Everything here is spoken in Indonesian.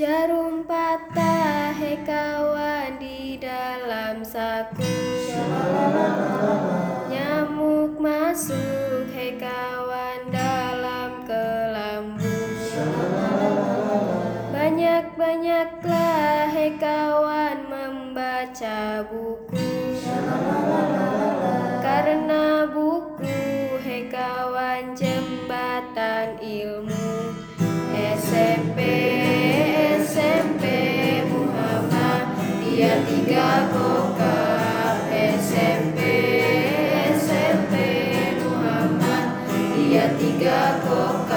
Jarum patah, hei kawan di dalam saku. Nyamuk masuk, hei kawan dalam kelambu. Banyak-banyaklah, hei kawan membaca buku. Karena buku, hei kawan jembatan ilmu. 33 Koka SMP SMP Ia tiga Koka